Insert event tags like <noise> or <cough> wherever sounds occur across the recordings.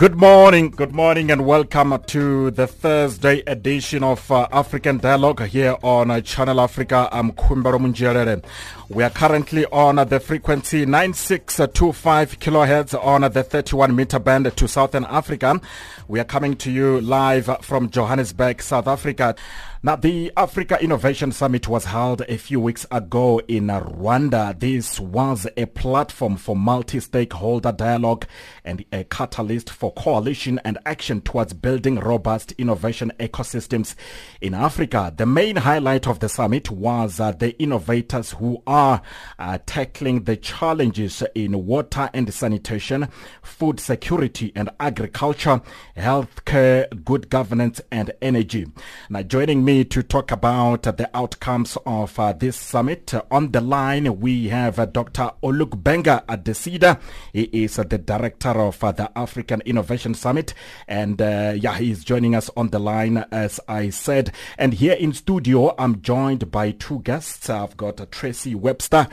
Good morning, good morning, and welcome to the Thursday edition of uh, African Dialogue here on uh, Channel Africa. I'm Kumbaro Munjerere. We are currently on uh, the frequency 9625 kilohertz on the 31 meter band to Southern Africa. We are coming to you live from Johannesburg, South Africa. Now, the Africa Innovation Summit was held a few weeks ago in Rwanda. This was a platform for multi-stakeholder dialogue and a catalyst for coalition and action towards building robust innovation ecosystems in Africa. The main highlight of the summit was uh, the innovators who are uh, tackling the challenges in water and sanitation, food security and agriculture, healthcare, good governance and energy. Now, joining me me to talk about uh, the outcomes of uh, this summit. Uh, on the line, we have uh, Dr. Olugbenga Adesida. He is uh, the director of uh, the African Innovation Summit. And yeah, he's joining us on the line, as I said. And here in studio, I'm joined by two guests. I've got Tracey Webster.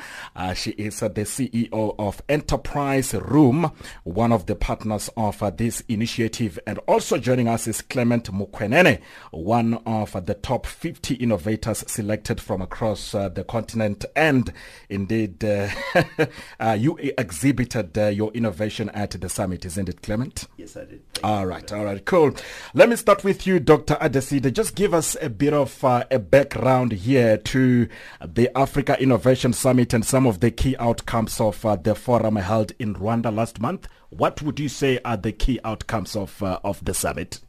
she is the CEO of Enterprise Room, one of the partners of this initiative. And also joining us is Clement Mokoenene, one of the top 50 innovators selected from across uh, the continent. And indeed, uh, <laughs> uh, you exhibited uh, your innovation at the summit, isn't it, Clement? Yes, I did. Thank all right, all right, cool. Let me start with you, Dr. Adesida. Just give us a bit of uh, a background here to the Africa Innovation Summit and some of the key outcomes of uh, the forum held in Rwanda last month. What would you say are the key outcomes of of the summit?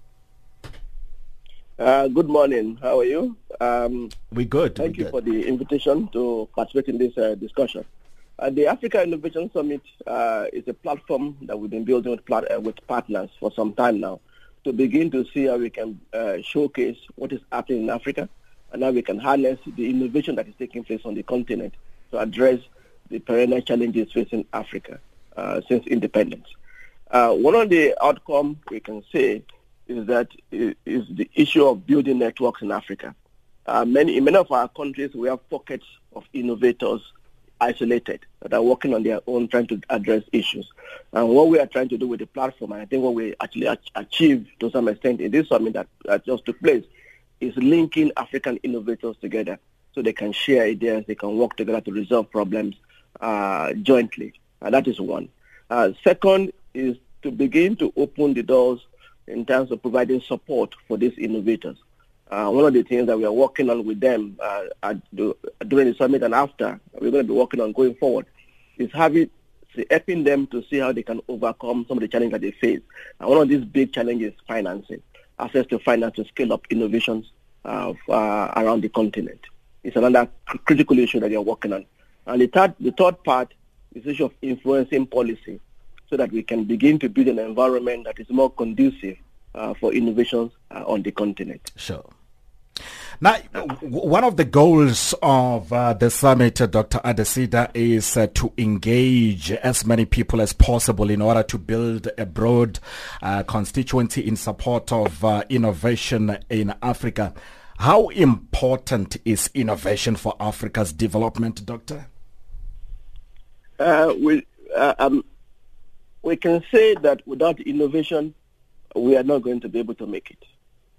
Uh, good morning. How are you? Um, we good. Thank we you good. for the invitation to participate in this uh, discussion. Uh, the Africa Innovation Summit uh, is a platform that we've been building with, plat- uh, with, partners for some time now to begin to see how we can uh, showcase what is happening in Africa and how we can harness the innovation that is taking place on the continent to address the perennial challenges facing Africa since independence. one of the outcomes we can say is that is the issue of building networks in Africa. Uh, many in many of our countries, we have pockets of innovators isolated that are working on their own, trying to address issues. And what we are trying to do with the platform, and I think what we actually achieved to some extent in this summit that, that just took place, is linking African innovators together so they can share ideas, they can work together to resolve problems uh, jointly. And that is one. Uh, second is to begin to open the doors in terms of providing support for these innovators. Uh, one of the things that we are working on with them uh, the, during the summit and after, we're going to be working on going forward, is having helping them to see how they can overcome some of the challenges that they face. And one of these big challenges is financing, access to finance to scale up innovations uh, uh around the continent. It's another critical issue that we are working on. And the third, the third part is the issue of influencing policy so that we can begin to build an environment that is more conducive uh, for innovations uh, on the continent. Sure. Now, one of the goals of uh, the summit, uh, Dr. Adesida, is uh, to engage as many people as possible in order to build a broad uh, constituency in support of uh, innovation in Africa. How important is innovation for Africa's development, Doctor? Uh, we, um, we can say that without innovation, we are not going to be able to make it.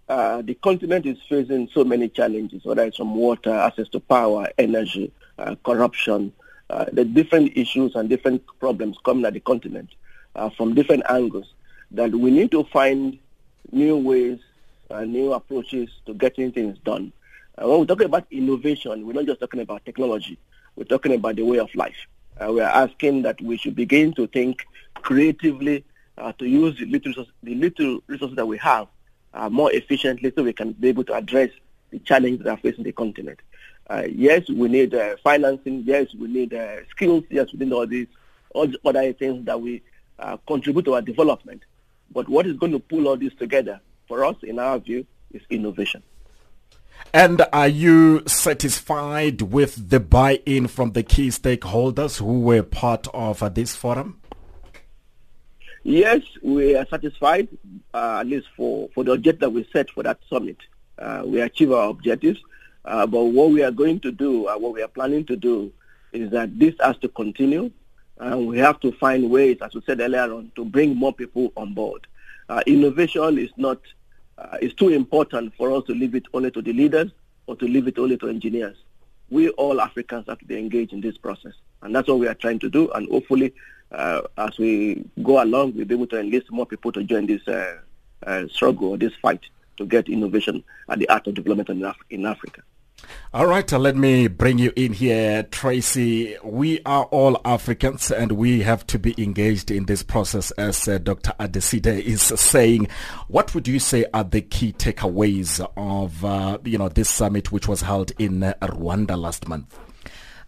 Uh, the continent is facing so many challenges, whether it's from water, access to power, energy, uh, corruption, uh, the different issues and different problems coming at the continent uh, from different angles, that we need to find new ways, and new approaches to getting things done. when we're talking about innovation, we're not just talking about technology. We're talking about the way of life. Uh, we are asking that we should begin to think creatively uh, to use the little, resources, the little resources that we have uh, more efficiently so we can be able to address the challenges that are facing the continent. Uh, yes, we need uh, financing. Yes, we need uh, skills. Yes, we need all these all the other things that we uh, contribute to our development. But what is going to pull all this together for us, in our view, is innovation. And are you satisfied with the buy-in from the key stakeholders who were part of this forum? Yes, we are satisfied, uh, at least for, for the objective that we set for that summit. Uh, we achieve our objectives, uh, but what we are going to do, uh, what we are planning to do, is that this has to continue, and we have to find ways, as we said earlier on, to bring more people on board. Uh, innovation is not uh, is too important for us to leave it only to the leaders or to leave it only to engineers. We all Africans have to be engaged in this process, and that's what we are trying to do. And hopefully, uh, as we go along, we'll be able to enlist more people to join this uh, uh struggle this fight to get innovation at the art of development in, Af- in Africa. All right, uh, let me bring you in here, Tracey. We are all Africans and we have to be engaged in this process, as uh, Dr. Adesida is saying. What would you say are the key takeaways of, uh, you know, this summit which was held in uh, Rwanda last month?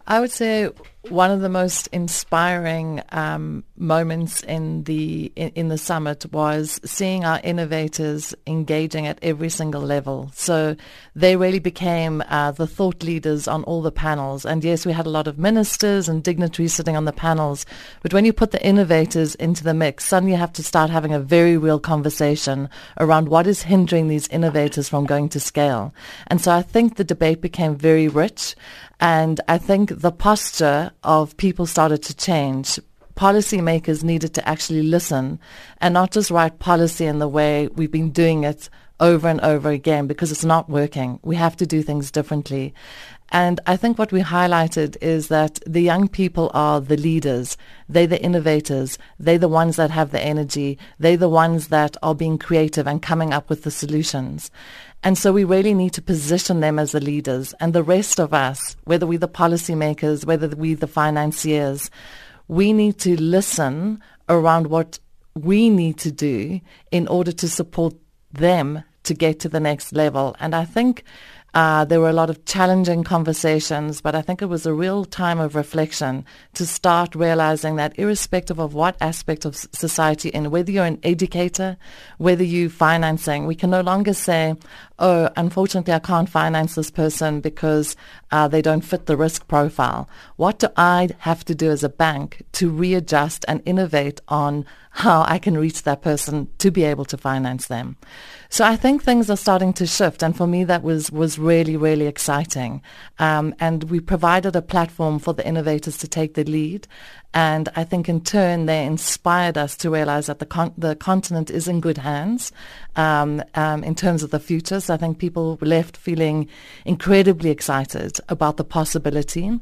I would say one of the most inspiring um, moments in the in, in, the summit was seeing our innovators engaging at every single level. So they really became uh, the thought leaders on all the panels. And yes, we had a lot of ministers and dignitaries sitting on the panels. But when you put the innovators into the mix, suddenly you have to start having a very real conversation around what is hindering these innovators from going to scale. And so I think the debate became very rich. And I think the posture of people started to change. Policymakers needed to actually listen and not just write policy in the way we've been doing it over and over again because it's not working. We have to do things differently. And I think what we highlighted is that the young people are the leaders. They're the innovators. They're the ones that have the energy. They're the ones that are being creative and coming up with the solutions. And so we really need to position them as the leaders and the rest of us, whether we're the policymakers, whether we're the financiers, we need to listen around what we need to do in order to support them to get to the next level. And I think uh, there were a lot of challenging conversations, but I think it was a real time of reflection to start realizing that irrespective of what aspect of society and whether you're an educator, whether you're financing, we can no longer say, oh, unfortunately, I can't finance this person because uh, they don't fit the risk profile. What do I have to do as a bank to readjust and innovate on how I can reach that person to be able to finance them? So I think things are starting to shift, and for me, that was was really really exciting. Um, and we provided a platform for the innovators to take the lead, and I think in turn they inspired us to realize that the con- the continent is in good hands um, um, in terms of the future. So I think people left feeling incredibly excited about the possibility.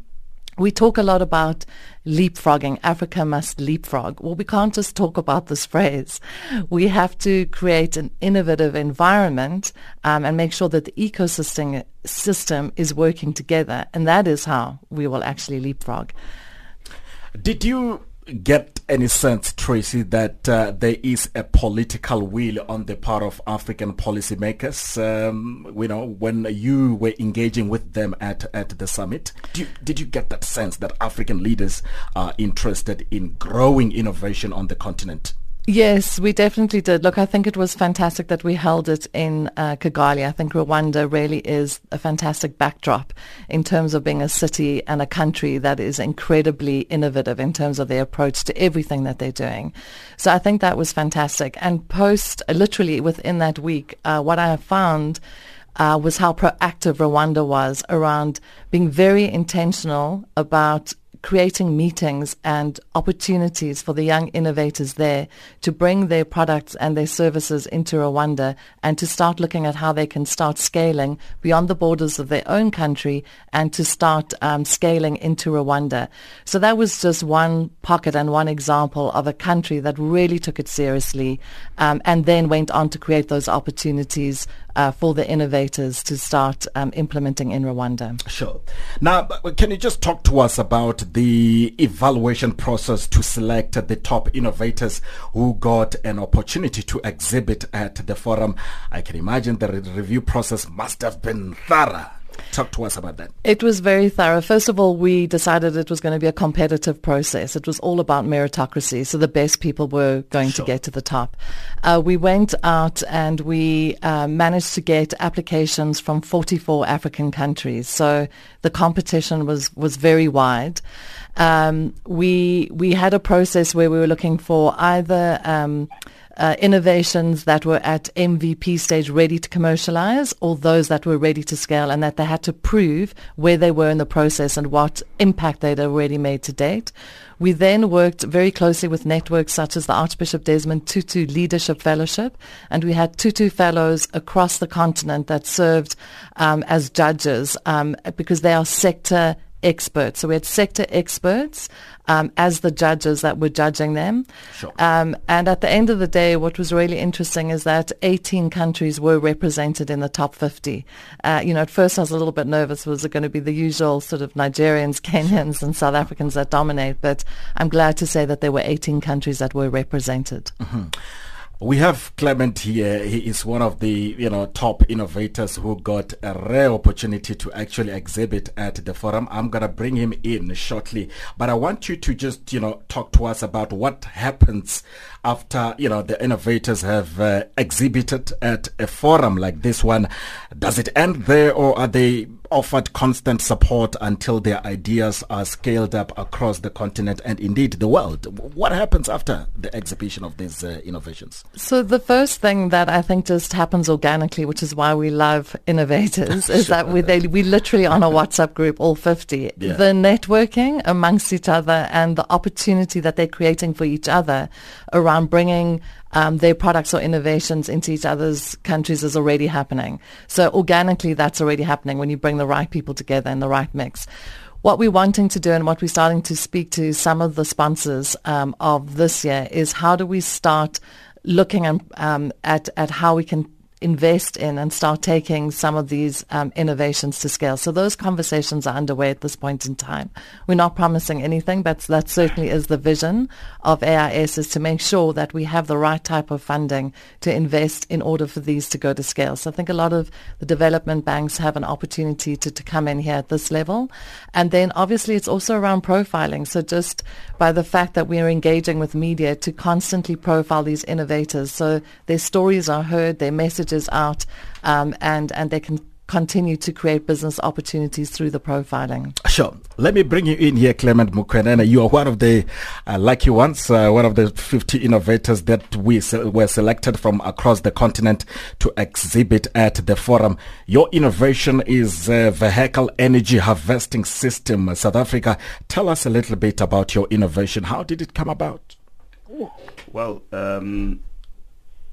We talk a lot about leapfrogging. Africa must leapfrog. Well, we can't just talk about this phrase. We have to create an innovative environment um, and make sure that the ecosystem system is working together. And that is how we will actually leapfrog. Did you get any sense, Tracey, that uh, there is a political will on the part of African policymakers? Um, you know, when you were engaging with them at, at the summit, you, did you get that sense that African leaders are interested in growing innovation on the continent? Yes, we definitely did. Look, I think it was fantastic that we held it in uh, Kigali. I think Rwanda really is a fantastic backdrop in terms of being a city and a country that is incredibly innovative in terms of their approach to everything that they're doing. So I think that was fantastic. And post, literally within that week, uh, what I have found uh, was how proactive Rwanda was around being very intentional about creating meetings and opportunities for the young innovators there to bring their products and their services into Rwanda and to start looking at how they can start scaling beyond the borders of their own country and to start um, scaling into Rwanda. So that was just one pocket and one example of a country that really took it seriously um, and then went on to create those opportunities uh, for the innovators to start um, implementing in Rwanda. Sure. Now, can you just talk to us about the evaluation process to select the top innovators who got an opportunity to exhibit at the forum? I can imagine the re- review process must have been thorough. Talk to us about that. It was very thorough. First of all, we decided it was going to be a competitive process. It was all about meritocracy, so the best people were going Sure. to get to the top. Uh, we went out and we uh, managed to get applications from 44 African countries. So the competition was was very wide. Um, we we had a process where we were looking for either um, uh, innovations that were at MVP stage ready to commercialize or those that were ready to scale and that they had to prove where they were in the process and what impact they'd already made to date. We then worked very closely with networks such as the Archbishop Desmond Tutu Leadership Fellowship, and we had Tutu fellows across the continent that served um, as judges um, because they are sector experts. So we had sector experts um, as the judges that were judging them. Sure. Um, and at the end of the day, what was really interesting is that 18 countries were represented in the top 50. Uh, you know, at first I was a little bit nervous. Was it going to be the usual sort of Nigerians, <laughs> Kenyans, and South Africans that dominate? But I'm glad to say that there were 18 countries that were represented. We have Clement here. He is one of the you know top innovators who got a rare opportunity to actually exhibit at the forum. I'm gonna bring him in shortly, but I want you to just you know talk to us about what happens after you know the innovators have uh, exhibited at a forum like this one. Does it end there, or are they offered constant support until their ideas are scaled up across the continent and indeed the world? What happens after the exhibition of these uh, innovations? So the first thing that I think just happens organically, which is why we love innovators, is that we they, we literally on a WhatsApp group, all 50. Yeah. The networking amongst each other and the opportunity that they're creating for each other around bringing um, their products or innovations into each other's countries is already happening. So organically, that's already happening when you bring the right people together in the right mix what we're wanting to do and what we're starting to speak to some of the sponsors um, of this year is how do we start looking um, at, at how we can invest in and start taking some of these um, innovations to scale. So those conversations are underway at this point in time. We're not promising anything, but that certainly is the vision of AIS is to make sure that we have the right type of funding to invest in order for these to go to scale. So I think a lot of the development banks have an opportunity to, to come in here at this level. And then obviously it's also around profiling. So just by the fact that we are engaging with media to constantly profile these innovators so their stories are heard, their messages out, um, and, and they can continue to create business opportunities through the profiling. Sure. Let me bring you in here, Clement Mokoenene. You are one of the uh, lucky ones, uh, one of the 50 innovators that we se- were selected from across the continent to exhibit at the forum. Your innovation is a vehicle energy harvesting system. South Africa, tell us a little bit about your innovation. How did it come about? Well, um,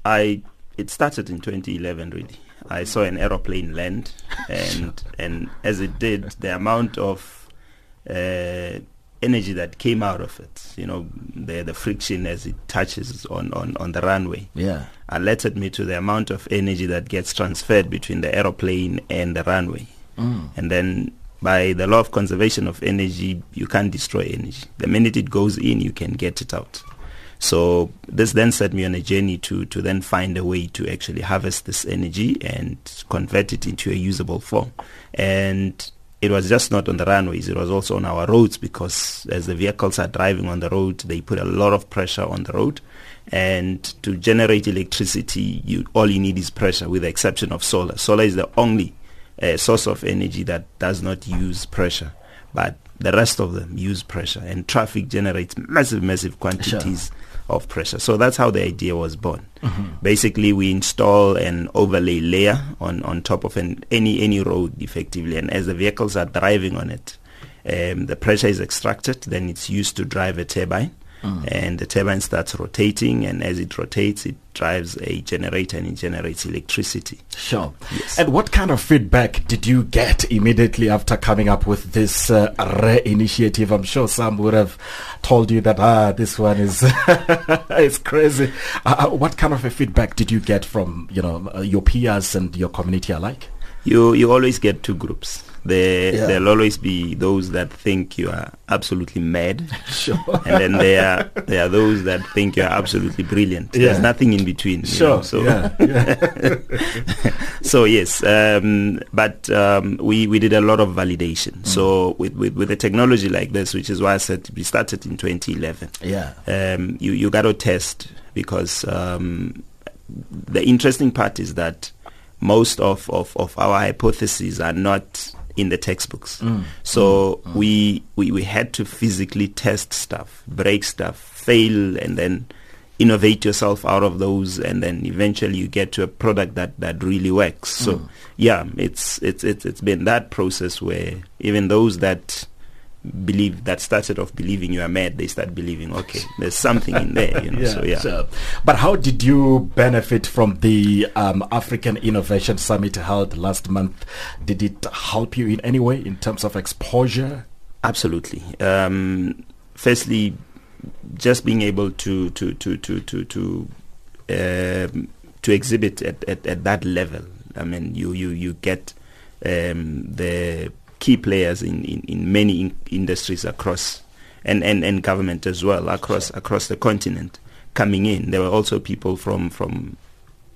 I it started in 2011. Really, I saw an aeroplane land, and and as it did, the amount of uh, energy that came out of it, you know, the the friction as it touches on on on the runway, Yeah. alerted me to the amount of energy that gets transferred between the aeroplane and the runway, and then. By the law of conservation of energy, you can't destroy energy. The minute it goes in, you can get it out. So this then set me on a journey to to then find a way to actually harvest this energy and convert it into a usable form. And it was just not on the runways; it was also on our roads because as the vehicles are driving on the road, they put a lot of pressure on the road. And to generate electricity, you all you need is pressure, with the exception of solar. Solar is the only uh, source of energy that does not use pressure, but the rest of them use pressure. And traffic generates massive, massive quantities of pressure. So that's how the idea was born. Basically, we install an overlay layer on, on top of an, any any road effectively, and as the vehicles are driving on it, um, the pressure is extracted. Then it's used to drive a turbine, and the turbine starts rotating, and as it rotates, it drives a generator and it generates electricity. Sure. Yes. And what kind of feedback did you get immediately after coming up with this uh, initiative? I'm sure some would have told you that ah, this one is <laughs> is crazy. Uh, uh, what kind of a feedback did you get from you know uh, your peers and your community alike? you you always get two groups. There, Yeah. there'll always be those that think you are absolutely mad, <laughs> Sure. and then there are there are those that think you are absolutely brilliant. Yeah. There's nothing in between. you Sure. know, so yeah. yeah. <laughs> so yes, um, but um, we we did a lot of validation. So with, with with a technology like this, which is why I said we started in 2011. yeah. Um, you you got to test because um, the interesting part is that most of, of, of our hypotheses are not in the textbooks. Mm. So mm. Mm. we, we we had to physically test stuff, break stuff, fail, and then innovate yourself out of those, and then eventually you get to a product that, that really works. So yeah, it's it's it's it's been that process where even those that believe that started off believing you are mad, they start believing okay, there's something in there, you know. <laughs> so yeah. sure. But how did you benefit from the um, African Innovation Summit held last month? Did it help you in any way in terms of exposure? Absolutely. Um, firstly, just being able to to to to to to, um, to exhibit at, at, at that level. I mean, you you you get um, the key players in, in, in many in- industries across and, and, and government as well across across the continent coming in. There were also people from from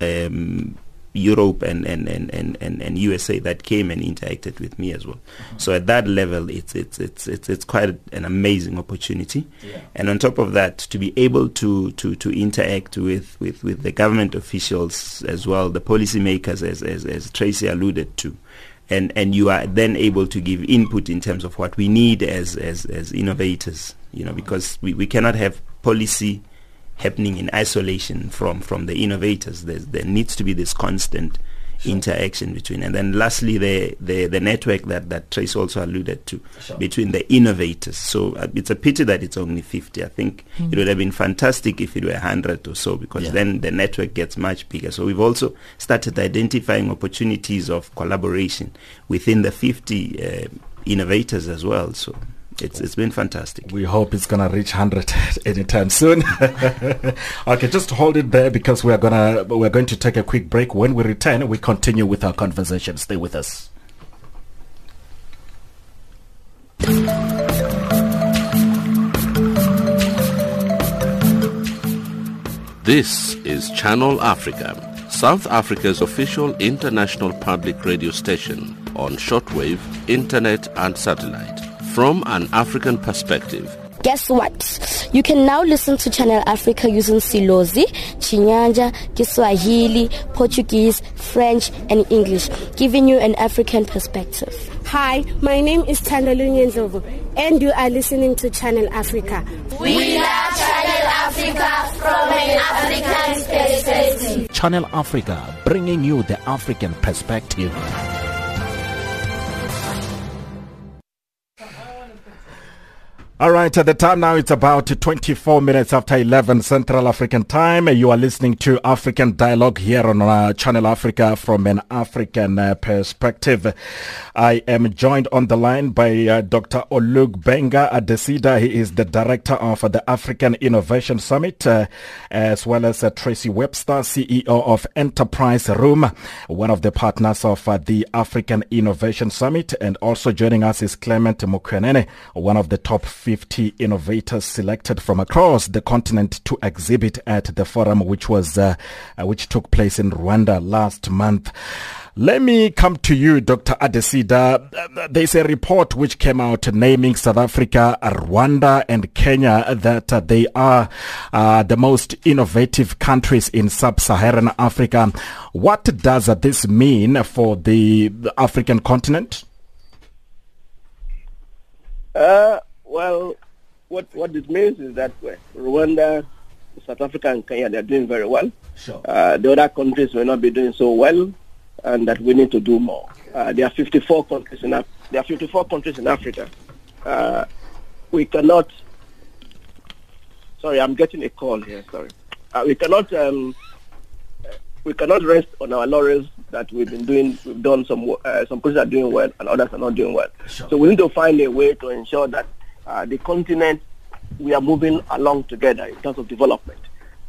um, Europe and, and, and, and, and, USA that came and interacted with me as well. So at that level, it's it's it's it's, it's quite an amazing opportunity. And on top of that, to be able to, to, to interact with, with, with the government officials as well, the policymakers, as, as, as Tracey alluded to, and, and you are then able to give input in terms of what we need as, as, as innovators, you know, because we, we cannot have policy happening in isolation from, from the innovators. There's, there needs to be this constant interaction between. And then lastly, the, the, the network that, that Trace also alluded to between the innovators. So uh, it's a pity that it's only 50. I think it would have been fantastic if it were 100 or so because Yeah. then the network gets much bigger. So we've also started identifying opportunities of collaboration within the 50 uh, innovators as well. So it's, it's been fantastic. We hope it's gonna reach hundred <laughs> anytime soon. <laughs> okay, just hold it there because we are gonna we're going to take a quick break. When we return, we continue with our conversation. Stay with us. This is Channel Africa, South Africa's official international public radio station on shortwave, internet, and satellite. From an African perspective, Guess what? You can now listen to Channel Africa using Silozi, Chinyanja, Kiswahili, Portuguese, French, and English, giving you an African perspective. Hi, my name is Tandalunye Ndlovu, and you are listening to Channel Africa. We are Channel Africa from an African perspective. Channel Africa, bringing you the African perspective. All right, at the time now it's about 24 minutes after 11 Central African time. You are listening to African Dialogue here on uh, Channel Africa from an African uh, perspective. I am joined on the line by uh, Dr. Olugbenga Adesida. He is the director of the African Innovation Summit, uh, as well as uh, Tracey Webster, CEO of Enterprise Room, one of the partners of uh, the African Innovation Summit. And also joining us is Clement Mokoenene, one of the top 50 innovators selected from across the continent to exhibit at the forum, which was uh, uh, which took place in Rwanda last month. Let me come to you, Dr. Adesida. Uh, There's a report which came out naming South Africa, Rwanda, and Kenya that uh, they are uh, the most innovative countries in sub-Saharan Africa. What does uh, this mean for the the African continent? Uh, well, what what this means is that Rwanda, South Africa, and Kenya they're doing very well. Sure. Uh, the other countries may not be doing so well, and that we need to do more. Uh, there are 54 countries in Af- there are 54 countries in Africa. Uh, we cannot. Sorry, I'm getting a call here. Sorry, uh, we cannot. Um, we cannot rest on our laurels that we've been doing. We've done some. Uh, some countries are doing well, and others are not doing well. Sure. So we need to find a way to ensure that uh, the continent we are moving along together in terms of development.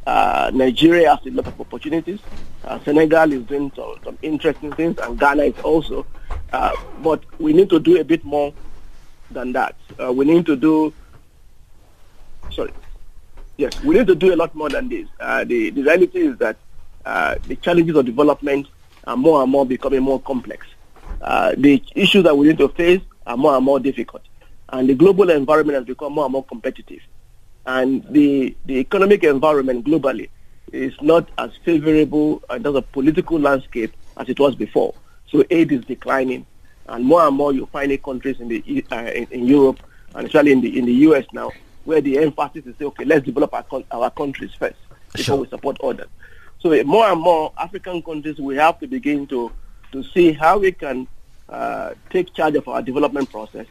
Uh, Nigeria has a lot of opportunities. Uh, Senegal is doing some, some interesting things, and Ghana is also. Uh, but we need to do a bit more than that. Uh, we need to do, sorry, yes, we need to do a lot more than this. Uh, the, the reality is that the challenges of development are more and more becoming more complex. The issues that we need to face are more and more difficult. And the global environment has become more and more competitive. And the, the economic environment globally is not as favorable in terms of political landscape as it was before. So aid is declining, and more and more you find countries in the uh, in, in, Europe and especially in the in the US now, where the emphasis is say, okay, let's develop our our countries first before sure. we support others. So more and more African countries, we have to begin to to see how we can uh, take charge of our development process,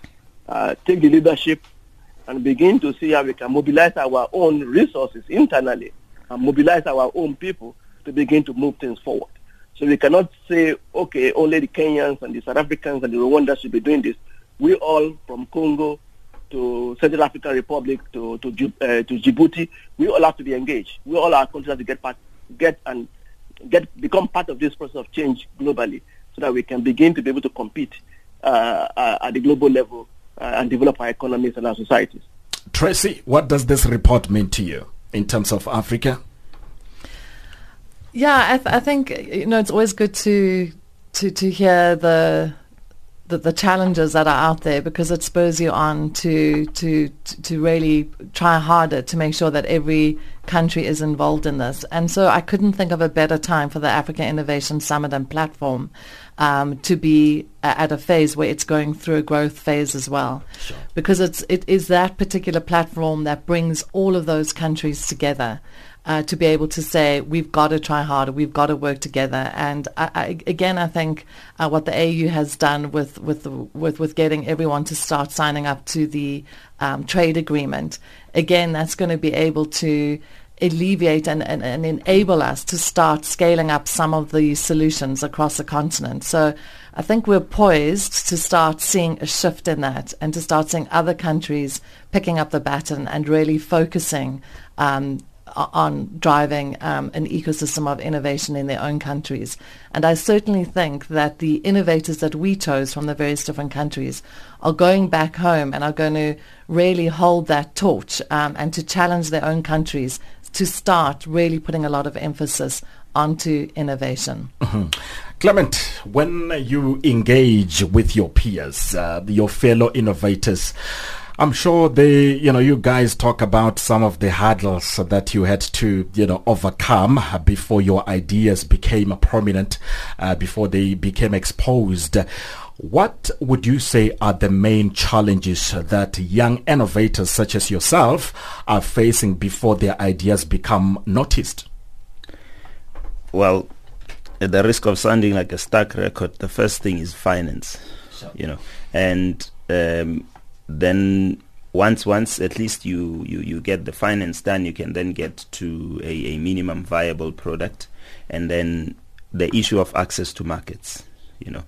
uh, take the leadership, and begin to see how we can mobilize our own resources internally and mobilize our own people to begin to move things forward. So we cannot say, okay, only the Kenyans and the South Africans and the Rwandans should be doing this. We all, from Congo to Central African Republic to to, uh, to Djibouti, we all have to be engaged. We all are countries to get part, get and get become part of this process of change globally, so that we can begin to be able to compete uh, uh, at the global level Uh, and develop our economies and our societies. Tracey, what does this report mean to you in terms of Africa? Yeah, I, th- I think you know it's always good to to to hear the, the the challenges that are out there because it spurs you on to to to really try harder to make sure that every country is involved in this. And so I couldn't think of a better time for the Africa Innovation Summit and platform um, to be at a phase where it's going through a growth phase as well, sure. because it's it is that particular platform that brings all of those countries together uh, to be able to say we've got to try harder, we've got to work together. And I, I, again, I think uh, what the AU has done with with, with with getting everyone to start signing up to the um, trade agreement, again, that's going to be able to alleviate and, and, and, enable us to start scaling up some of the solutions across the continent. So I think we're poised to start seeing a shift in that and to start seeing other countries picking up the baton and really focusing um, on driving um, an ecosystem of innovation in their own countries. And I certainly think that the innovators that we chose from the various different countries are going back home and are going to really hold that torch um, and to challenge their own countries to start really putting a lot of emphasis onto innovation. Mm-hmm. Clement, when you engage with your peers, uh, your fellow innovators, I'm sure they, you know, you guys talk about some of the hurdles that you had to, you know, overcome before your ideas became prominent, uh, before they became exposed. What would you say are the main challenges that young innovators such as yourself are facing before their ideas become noticed? Well, at the risk of sounding like a stuck record, the first thing is finance, sure. you know, and um, then once once at least you, you, you get the finance done, you can then get to a, a minimum viable product, and then the issue of access to markets, you know,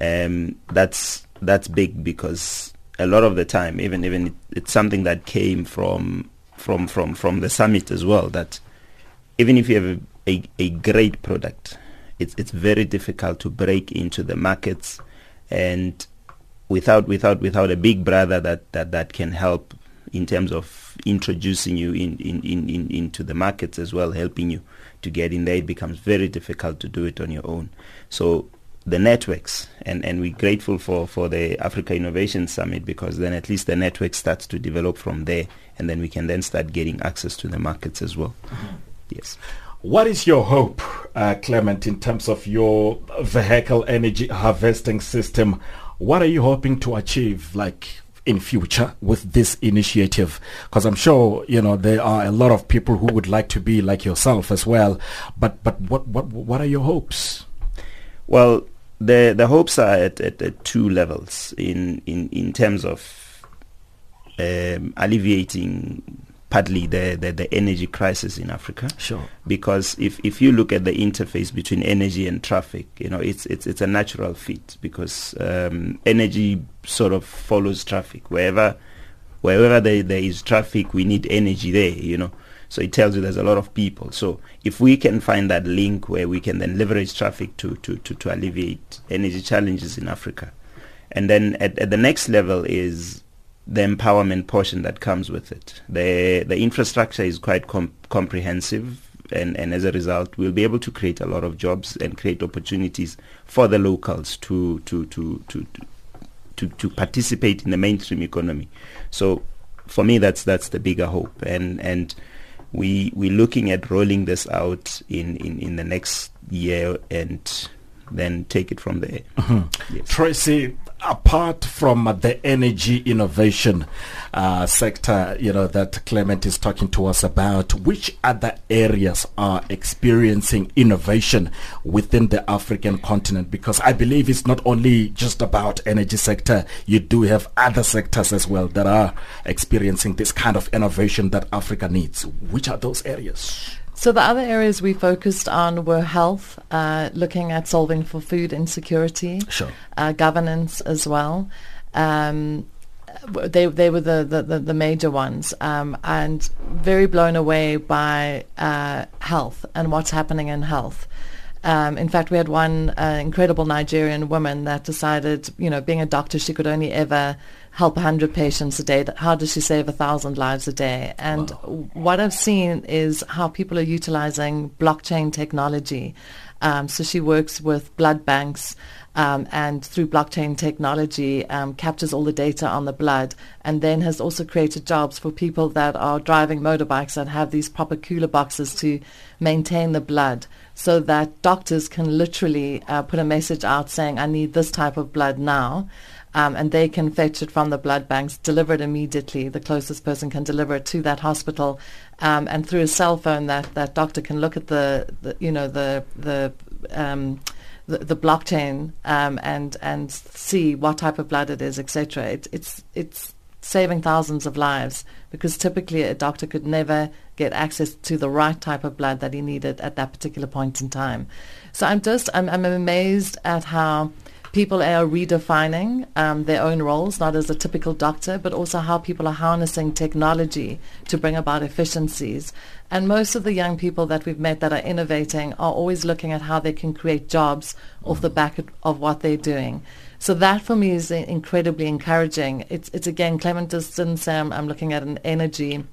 um, that's that's big because a lot of the time, even even it, it's something that came from from from from the summit as well. That even if you have a, a, a great product, it's it's very difficult to break into the markets and without without without a big brother that that, that can help in terms of introducing you in, in, in, in, into the markets as well, helping you to get in there, it becomes very difficult to do it on your own. So the networks, and, and we're grateful for, for the Africa Innovation Summit because then at least the network starts to develop from there, and then we can then start getting access to the markets as well. Mm-hmm. Yes. What is your hope, uh, Clement, in terms of your vehicle energy harvesting system? What are you hoping to achieve, like in future, with this initiative? Because I'm sure you know there are a lot of people who would like to be like yourself as well. But but what what what are your hopes? Well, the the hopes are at, at, at two levels in in in terms of um, alleviating partly the, the, the, energy crisis in Africa. Sure. Because if, if you look at the interface between energy and traffic, you know, it's it's it's a natural fit because um, energy sort of follows traffic. Wherever wherever there, there is traffic, we need energy there, you know. So it tells you there's a lot of people. So if we can find that link where we can then leverage traffic to, to, to, to alleviate energy challenges in Africa. And then at, at the next level is the empowerment portion that comes with it. The, the infrastructure is quite com- comprehensive and, and as a result, we'll be able to create a lot of jobs and create opportunities for the locals to to to to to, to participate in the mainstream economy. So, for me, that's that's the bigger hope, and and we we're looking at rolling this out in, in, in the next year and then take it from there. Mm-hmm. Yes. Tracey, apart from the energy innovation uh, sector, you know, that Clement is talking to us about, which other areas are experiencing innovation within the African continent? Because I believe it's not only just about energy sector. You do have other sectors as well that are experiencing this kind of innovation that Africa needs. Which are those areas? So the other areas we focused on were health, uh, looking at solving for food insecurity, sure. uh, governance as well. Um, they they were the, the, the major ones, um, and very blown away by uh, health and what's happening in health. Um, in fact, we had one uh, incredible Nigerian woman that decided, you know, being a doctor, she could only ever help 100 patients a day. How does she save 1,000 lives a day? And wow. what I've seen is how people are utilizing blockchain technology. Um, so she works with blood banks um, and through blockchain technology um, captures all the data on the blood and then has also created jobs for people that are driving motorbikes and have these proper cooler boxes to maintain the blood so that doctors can literally uh, put a message out saying, I need this type of blood now um, and they can fetch it from the blood banks, deliver it immediately. The closest person can deliver it to that hospital, um, and through a cell phone, that, that doctor can look at the, the you know the the um, the, the, blockchain um, and and see what type of blood it is, etc. It, it's it's saving thousands of lives because typically a doctor could never get access to the right type of blood that he needed at that particular point in time. So I'm just I'm, I'm amazed at how people are redefining um, their own roles, not as a typical doctor, but also how people are harnessing technology to bring about efficiencies. And most of the young people that we've met that are innovating are always looking at how they can create jobs off the back of what they're doing. So that for me is incredibly encouraging. It's, it's again, Clement didn't say I'm, I'm looking at an energy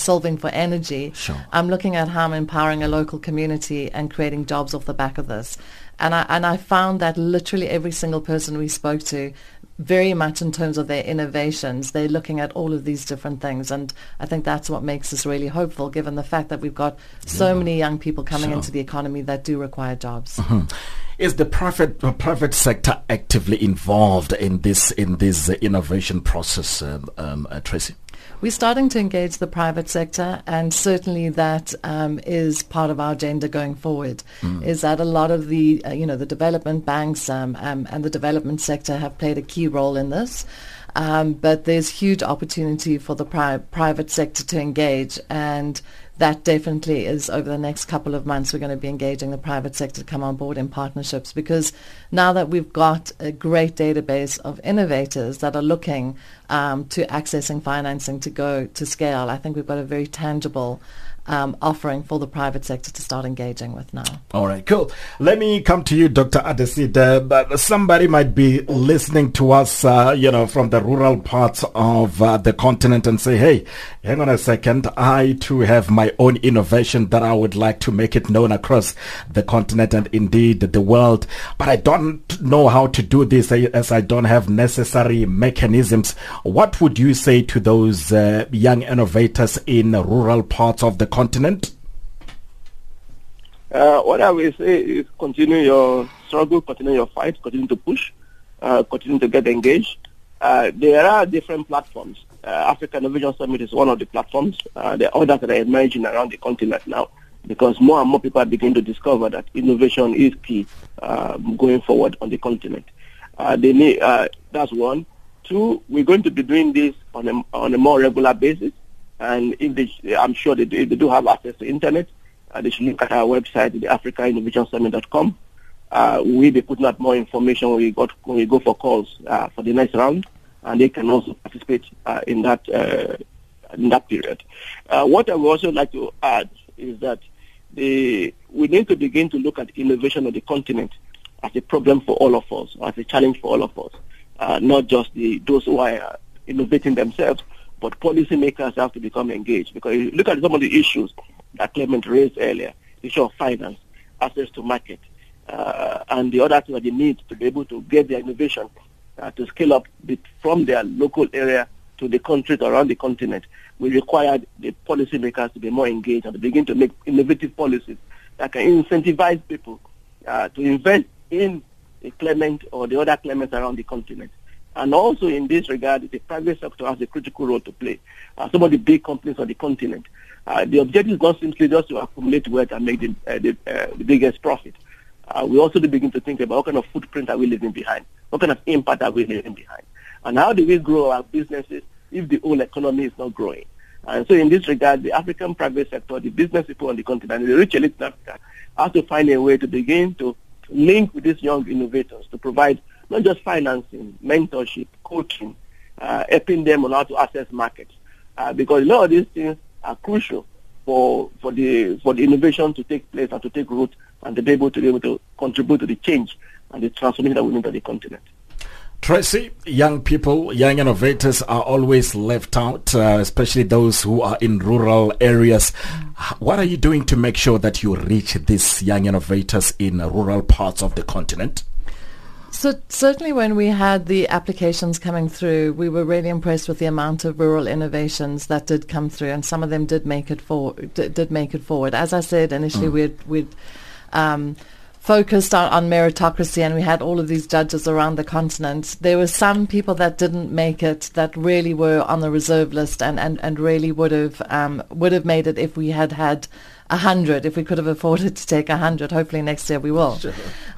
solving for energy. Sure. I'm looking at how I'm empowering a local community and creating jobs off the back of this. And I, and I found that literally every single person we spoke to, very much in terms of their innovations, they're looking at all of these different things. And I think that's what makes us really hopeful, given the fact that we've got so yeah. many young people coming sure. into the economy that do require jobs. Mm-hmm. Is the private uh, private sector actively involved in this in this uh, innovation process, um, um, uh, Tracey? We're starting to engage the private sector, and certainly that um, is part of our agenda going forward. Mm. Is that a lot of the uh, you know the development banks um, um, and the development sector have played a key role in this. Um, but there's huge opportunity for the pri- private sector to engage, and that definitely is over the next couple of months we're going to be engaging the private sector to come on board in partnerships because now that we've got a great database of innovators that are looking um, to accessing financing to go to scale, I think we've got a very tangible um, offering for the private sector to start engaging with now. All right, cool. Let me come to you, Dr. Adesida. Uh, somebody might be listening to us, uh, you know, from the rural parts of uh, the continent and say, hey, hang on a second. I too have my own innovation that I would like to make it known across the continent and indeed the world. But I don't know how to do this as I don't have necessary mechanisms. What would you say to those uh, young innovators in rural parts of the continent? Continent? Uh, what I will say is continue your struggle, continue your fight, continue to push, uh, continue to get engaged. Uh, there are different platforms. Uh, African Innovation Summit is one of the platforms. Uh, there are others that are emerging around the continent now because more and more people are beginning to discover that innovation is key um, going forward on the continent. Uh, they need, that's one. Two, we're going to be doing this on a, on a more regular basis. And if they, I'm sure they do, they do have access to internet, uh, they should look at our website, the africainnovationsummit.com. Uh, we'll be putting out more information when we, got, when we go for calls uh, for the next round, and they can also participate uh, in that uh, in that period. Uh, what I would also like to add is that the, we need to begin to look at innovation on the continent as a problem for all of us, as a challenge for all of us, uh, not just the, those who are innovating themselves, but policymakers have to become engaged. Because look at some of the issues that Clement raised earlier, the issue of finance, access to market, uh, and the other thing that they need to be able to get their innovation uh, to scale up from their local area to the countries around the continent. We require the policymakers to be more engaged and to begin to make innovative policies that can incentivize people uh, to invest in Clement or the other Clements around the continent. And also in this regard, the private sector has a critical role to play. Uh, some of the big companies on the continent, uh, the objective is not simply just to accumulate wealth and make the, uh, the, uh, the biggest profit. Uh, we also begin to think about what kind of footprint are we leaving behind? What kind of impact are we leaving behind? And how do we grow our businesses if the whole economy is not growing? And so in this regard, the African private sector, the business people on the continent, the rich elite in Africa, have to find a way to begin to link with these young innovators to provide not just financing, mentorship, coaching, uh, helping them on how to access markets. Uh, because a lot of these things are crucial for, for, the, for the innovation to take place and to take root and to be able to be able to contribute to the change and the transformation that we need on the continent. Tracey, young people, young innovators are always left out, uh, especially those who are in rural areas. What are you doing to make sure that you reach these young innovators in rural parts of the continent? So certainly when we had the applications coming through, we were really impressed with the amount of rural innovations that did come through, and some of them did make it forward. Did make it forward. As I said initially, mm. we'd, we'd um, focused on, on, meritocracy and we had all of these judges around the continent. There were some people that didn't make it that really were on the reserve list and, and, and really would have um, would have made it if we had had a hundred, if we could have afforded to take a hundred. Hopefully next year we will. Sure.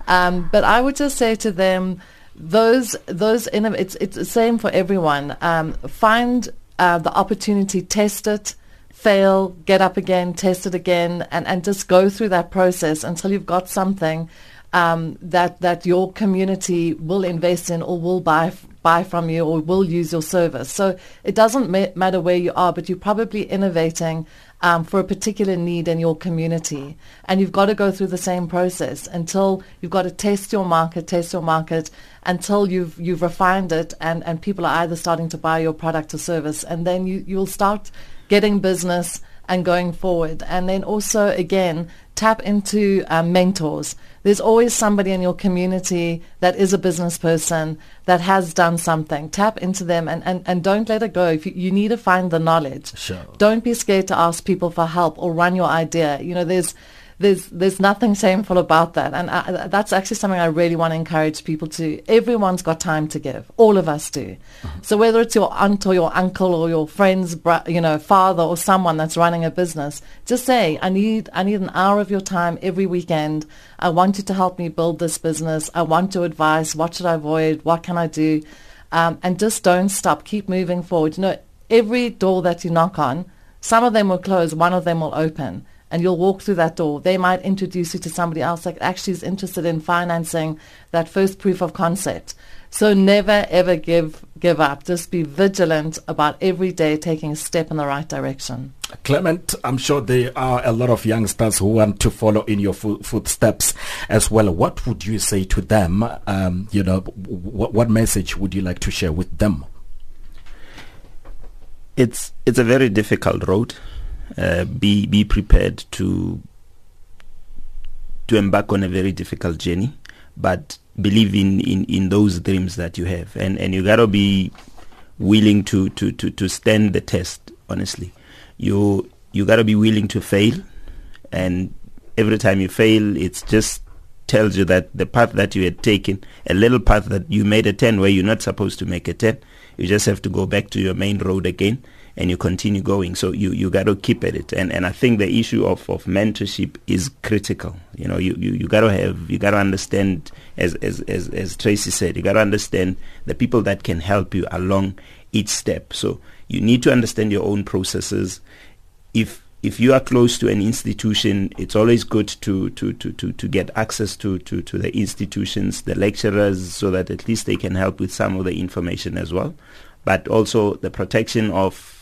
Um, but I would just say to them, those those it's it's the same for everyone. Um, find uh, the opportunity, test it, fail, get up again, test it again, and, and just go through that process until you've got something um, that that your community will invest in or will buy buy from you or will use your service. So it doesn't ma- matter where you are, but you're probably innovating um, for a particular need in your community, and you've got to go through the same process until you've got to test your market, test your market until you've you've refined it, and, and people are either starting to buy your product or service, and then you you'll start getting business and going forward. And then also, again, tap into um, mentors. There's always somebody in your community that is a business person that has done something. Tap into them and, and, and don't let it go. If you, you need to find the knowledge. Sure. Don't be scared to ask people for help or run your idea. You know, there's there's there's nothing shameful about that, and I, that's actually something I really want to encourage people to. Everyone's got time to give, all of us do. Mm-hmm. So whether it's your aunt or your uncle or your friend's, you know, father or someone that's running a business, just say, I need I need an hour of your time every weekend. I want you to help me build this business. I want your advice. What should I avoid? What can I do? Um, and just don't stop. Keep moving forward. You know, every door that you knock on, some of them will close, one of them will open and you'll walk through that door. They might introduce you to somebody else that actually is interested in financing that first proof of concept. So never ever give give up. Just be vigilant about every day taking a step in the right direction. Clement, I'm sure there are a lot of youngsters who want to follow in your fo- footsteps as well. What would you say to them? Um, you know, w- what message would you like to share with them? It's it's a very difficult road uh, be be prepared to to embark on a very difficult journey, but believe in, in, in those dreams that you have, and and you gotta be willing to to to, to stand the test. Honestly, you you gotta be willing to fail, and every time you fail, it's just tells you that the path that you had taken, a little path that you made a 10 where you're not supposed to make a 10, you just have to go back to your main road again and you continue going. So you, you got to keep at it. And and I think the issue of, of mentorship is critical. You know, you, you, you got to have, you got to understand, as, as, as, as Tracey said, you got to understand the people that can help you along each step. So you need to understand your own processes. If if you are close to an institution, it's always good to, to, to, to, to get access to, to, to the institutions, the lecturers, so that at least they can help with some of the information as well. But also the protection of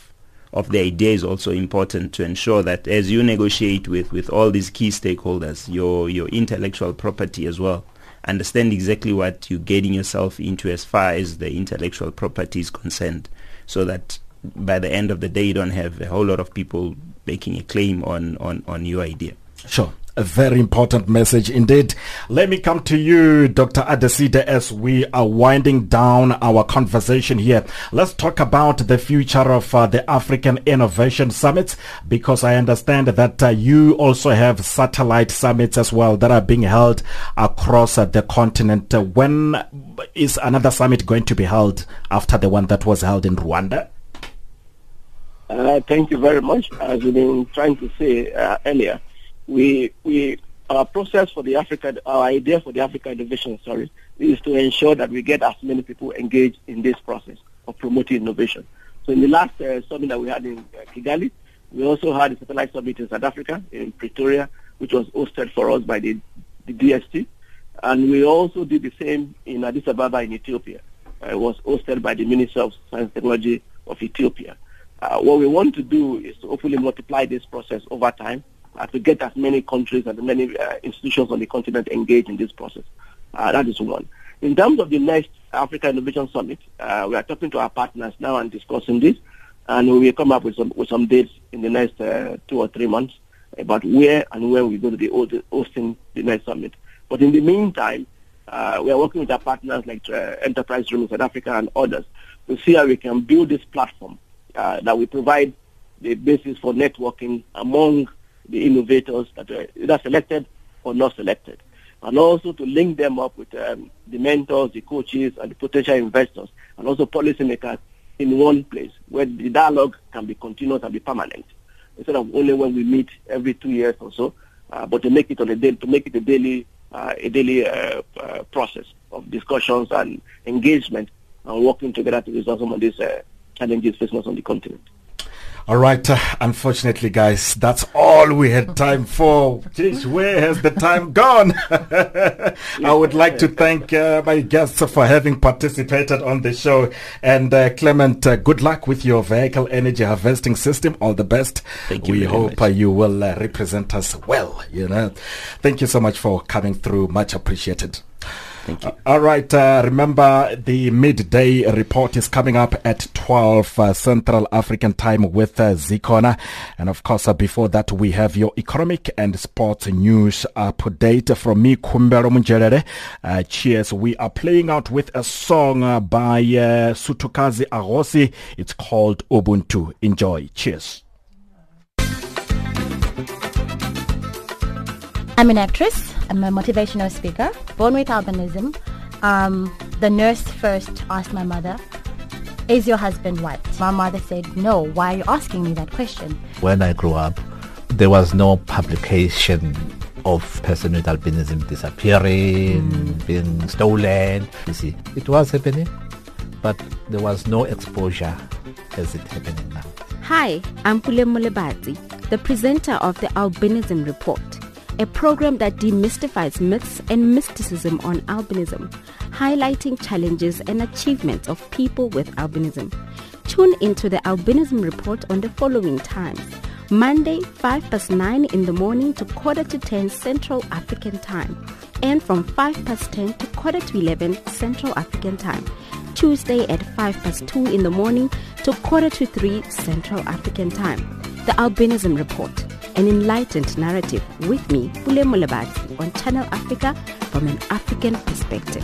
of the idea is also important to ensure that as you negotiate with, with all these key stakeholders, your, your intellectual property as well, understand exactly what you're getting yourself into as far as the intellectual property is concerned so that by the end of the day you don't have a whole lot of people making a claim on, on, on your idea. Sure. A very important message indeed. Let me come to you, Dr. Adesida, as we are winding down our conversation here. Let's talk about the future of uh, the African Innovation Summits because I understand that uh, you also have satellite summits as well that are being held across uh, the continent. Uh, when is another summit going to be held after the one that was held in Rwanda? Uh, thank you very much. As we've been trying to say uh, earlier, we we our process for the Africa, our idea for the Africa Innovation, sorry, is to ensure that we get as many people engaged in this process of promoting innovation. So in the last uh, summit that we had in uh, Kigali, we also had a satellite summit in South Africa, in Pretoria, which was hosted for us by the, the DST. And we also did the same in Addis Ababa in Ethiopia. Uh, it was hosted by the Minister of Science and Technology of Ethiopia. Uh, what we want to do is to hopefully multiply this process over time to get as many countries and many uh, institutions on the continent engaged in this process. Uh, that is one. In terms of the next Africa Innovation Summit, uh, we are talking to our partners now and discussing this, and we will come up with some with some dates in the next uh, two or three months about where and when we're going to be hosting the next summit. But in the meantime, uh, we are working with our partners like Enterprise Room in South Africa and others to see how we can build this platform that will provide the basis for networking among the innovators that were either selected or not selected. And also to link them up with um, the mentors, the coaches, and the potential investors, and also policymakers in one place where the dialogue can be continuous and be permanent, instead of only when we meet every two years or so, uh, but to make it on a day, to make it a daily, uh, a daily uh, uh process of discussions and engagement and working together to resolve some of these uh, challenges facing us on the continent. All right. Uh, unfortunately, guys, that's all we had time for. Jeez, where has the time gone? <laughs> I would like to thank uh, my guests for having participated on the show. And uh, Clement, uh, good luck with your vehicle energy harvesting system. All the best. Thank you. We hope uh, you will uh, represent us well. You know, thank you so much for coming through. Much appreciated. Thank you. all right. Uh, remember, the midday report is coming up at 12 uh, Central African time with uh, Zikona. And of course, uh, before that, we have your economic and sports news update from me, Kumbero Munjerere. Uh, cheers. We are playing out with a song uh, by uh, Sutukazi Agosi. It's called Ubuntu. Enjoy. Cheers. I'm an actress. I'm a motivational speaker, born with albinism. Um, the nurse first asked my mother, is your husband white? My mother said, no. Why are you asking me that question? When I grew up, there was no publication of person with albinism disappearing, mm. being stolen. You see, it was happening, but there was no exposure as it happening now. Hi, I'm Pule Mulebati, the presenter of the Albinism Report a program that demystifies myths and mysticism on albinism, highlighting challenges and achievements of people with albinism. Tune into the Albinism Report on the following times. Monday, 5 past 9 in the morning to quarter to 10 Central African Time, and from 5 past 10 to quarter to 11 Central African Time. Tuesday at 5 past 2 in the morning to quarter to 3 Central African Time. The Albinism Report an enlightened narrative with me, Pule Mulabati, on Channel Africa from an African perspective.